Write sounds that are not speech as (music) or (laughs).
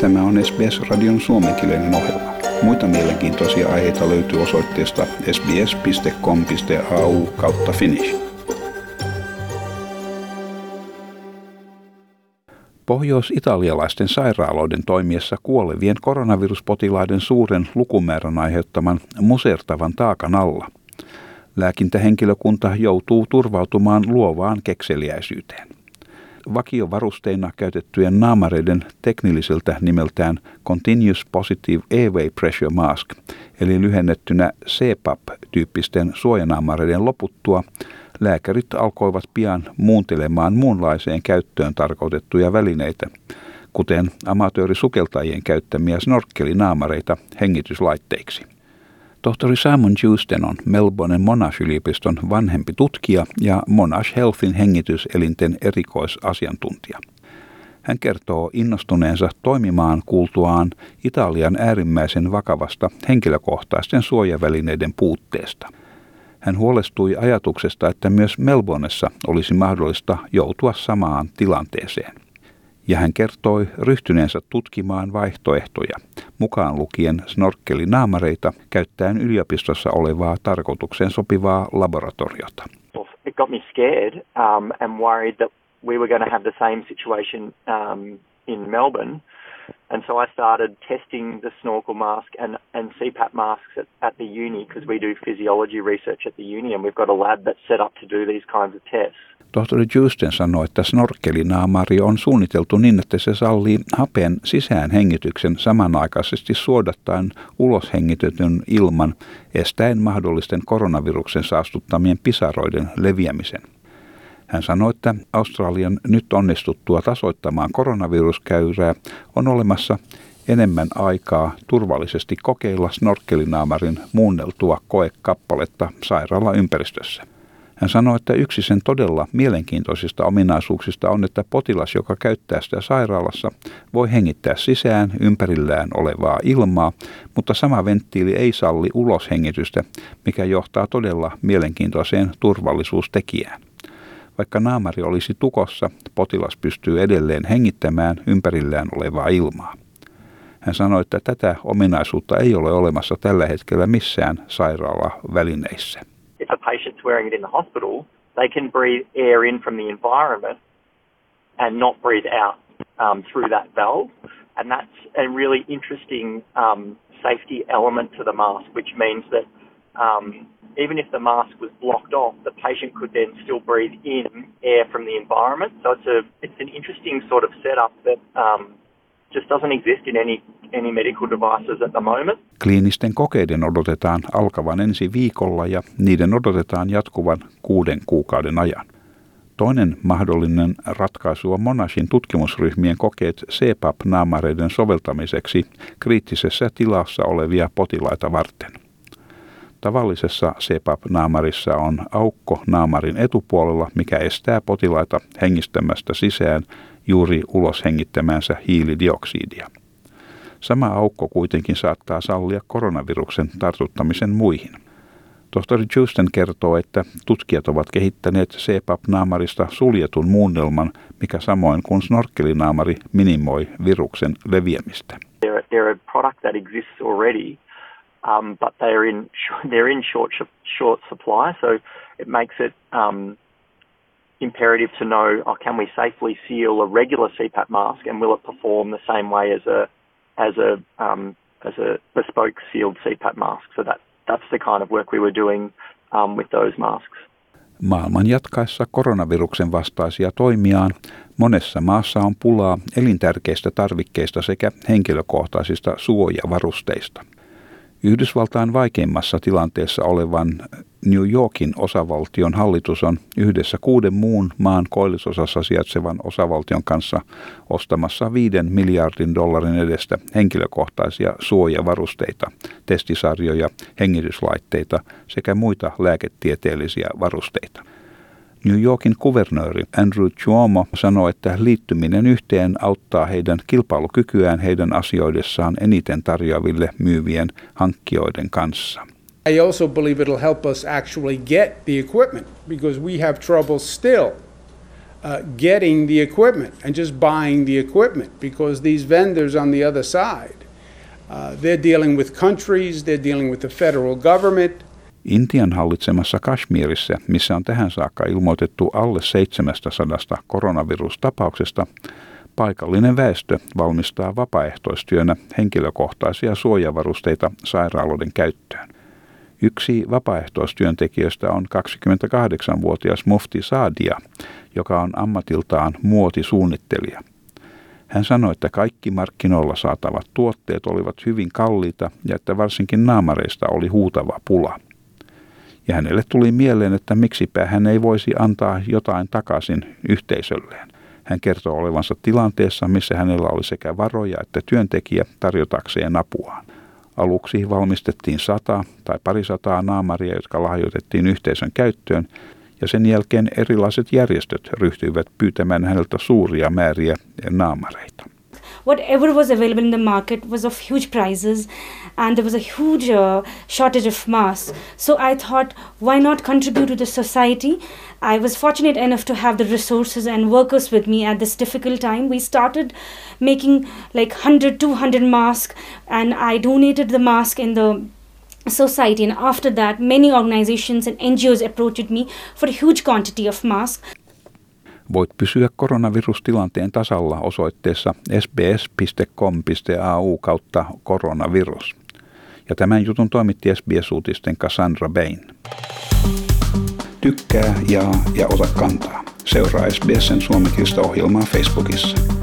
Tämä on SBS-radion suomenkielinen ohjelma. Muita mielenkiintoisia aiheita löytyy osoitteesta sbs.com.au kautta finnish. Pohjois-italialaisten sairaaloiden toimiessa kuolevien koronaviruspotilaiden suuren lukumäärän aiheuttaman musertavan taakan alla. Lääkintähenkilökunta joutuu turvautumaan luovaan kekseliäisyyteen vakiovarusteina käytettyjen naamareiden teknilliseltä nimeltään Continuous Positive Airway Pressure Mask, eli lyhennettynä CPAP-tyyppisten suojanaamareiden loputtua, lääkärit alkoivat pian muuntelemaan muunlaiseen käyttöön tarkoitettuja välineitä, kuten amatöörisukeltajien käyttämiä snorkkelinaamareita hengityslaitteiksi. Tohtori Simon Houston on Melbournen Monash-yliopiston vanhempi tutkija ja Monash Healthin hengityselinten erikoisasiantuntija. Hän kertoo innostuneensa toimimaan kuultuaan Italian äärimmäisen vakavasta henkilökohtaisten suojavälineiden puutteesta. Hän huolestui ajatuksesta, että myös Melbourneessa olisi mahdollista joutua samaan tilanteeseen ja hän kertoi ryhtyneensä tutkimaan vaihtoehtoja, mukaan lukien snorkkelinaamareita käyttäen yliopistossa olevaa tarkoitukseen sopivaa laboratoriota. It got me scared um, and worried that we were going to have the same situation um, in Melbourne. And so I started testing the snorkel mask and, and CPAP masks at, at the uni because we do physiology research at the uni and we've got a lab that's set up to do these kinds of tests. Tohtori Justen sanoi, että snorkelinaamari on suunniteltu niin, että se sallii hapen sisään hengityksen samanaikaisesti suodattaen ulos hengitetyn ilman, estäen mahdollisten koronaviruksen saastuttamien pisaroiden leviämisen. Hän sanoi, että Australian nyt onnistuttua tasoittamaan koronaviruskäyrää on olemassa enemmän aikaa turvallisesti kokeilla snorkelinaamarin muunneltua koekappaletta sairaalaympäristössä. Hän sanoi, että yksi sen todella mielenkiintoisista ominaisuuksista on, että potilas, joka käyttää sitä sairaalassa, voi hengittää sisään ympärillään olevaa ilmaa, mutta sama venttiili ei salli uloshengitystä, mikä johtaa todella mielenkiintoiseen turvallisuustekijään. Vaikka naamari olisi tukossa, potilas pystyy edelleen hengittämään ympärillään olevaa ilmaa. Hän sanoi, että tätä ominaisuutta ei ole olemassa tällä hetkellä missään sairaalavälineissä. If a patient's wearing it in the hospital, they can breathe air in from the environment and not breathe out um, through that valve. And that's a really interesting um, safety element to the mask, which means that um, even if the mask was blocked off, the patient could then still breathe in air from the environment. So it's a it's an interesting sort of setup that um, just doesn't exist in any any medical devices at the moment. Kliinisten kokeiden odotetaan alkavan ensi viikolla ja niiden odotetaan jatkuvan kuuden kuukauden ajan. Toinen mahdollinen ratkaisu on Monashin tutkimusryhmien kokeet CPAP-naamareiden soveltamiseksi kriittisessä tilassa olevia potilaita varten. Tavallisessa CPAP-naamarissa on aukko naamarin etupuolella, mikä estää potilaita hengistämästä sisään juuri ulos hengittämänsä hiilidioksidia. Sama aukko kuitenkin saattaa sallia koronaviruksen tartuttamisen muihin. Tohtori Justen kertoo, että tutkijat ovat kehittäneet CPAP-naamarista suljetun muunnelman, mikä samoin kuin snorkelinaamari minimoi viruksen leviämistä. That already um, but they're in (laughs) they're in short short supply, so it makes it um, imperative to know oh, can we safely seal a regular CPAP mask and will it perform the same way as a as a um, as a bespoke sealed CPAP mask? So that that's the kind of work we were doing um, with those masks. Maailman jatkaessa koronaviruksen vastaisia toimiaan monessa maassa on pulaa elintärkeistä tarvikkeista sekä henkilökohtaisista suojavarusteista. Yhdysvaltain vaikeimmassa tilanteessa olevan New Yorkin osavaltion hallitus on yhdessä kuuden muun maan koillisosassa sijaitsevan osavaltion kanssa ostamassa viiden miljardin dollarin edestä henkilökohtaisia suojavarusteita, testisarjoja, hengityslaitteita sekä muita lääketieteellisiä varusteita. New Yorkin kuvernööri Andrew Cuomo sanoi, että liittyminen yhteen auttaa heidän kilpailukykyään heidän asioidessaan eniten tarjoaville myyvien hankkijoiden kanssa. I also believe it'll help us actually get the equipment because we have trouble still uh, getting the equipment and just buying the equipment because these vendors on the other side, uh, they're dealing with countries, they're dealing with the federal government. Intian hallitsemassa Kashmirissa, missä on tähän saakka ilmoitettu alle 700 koronavirustapauksesta, paikallinen väestö valmistaa vapaaehtoistyönä henkilökohtaisia suojavarusteita sairaaloiden käyttöön. Yksi vapaaehtoistyöntekijöistä on 28-vuotias Mufti Saadia, joka on ammatiltaan muotisuunnittelija. Hän sanoi, että kaikki markkinoilla saatavat tuotteet olivat hyvin kalliita ja että varsinkin naamareista oli huutava pula. Ja hänelle tuli mieleen, että miksipä hän ei voisi antaa jotain takaisin yhteisölleen. Hän kertoo olevansa tilanteessa, missä hänellä oli sekä varoja että työntekijä tarjotakseen apuaan. Aluksi valmistettiin sata tai parisataa naamaria, jotka lahjoitettiin yhteisön käyttöön, ja sen jälkeen erilaiset järjestöt ryhtyivät pyytämään häneltä suuria määriä naamareita. Whatever was available in the market was of huge prices and there was a huge uh, shortage of masks. So I thought, why not contribute to the society? I was fortunate enough to have the resources and workers with me at this difficult time. We started making like 100, 200 masks and I donated the mask in the society and after that many organizations and ngos approached me for a huge quantity of masks Voit pysyä koronavirustilanteen tasalla osoitteessa sbs.com.au kautta koronavirus. Ja tämän jutun toimitti SBS-uutisten Cassandra Bain. Tykkää, jaa ja ota kantaa. Seuraa SBSn suomenkielistä ohjelmaa Facebookissa.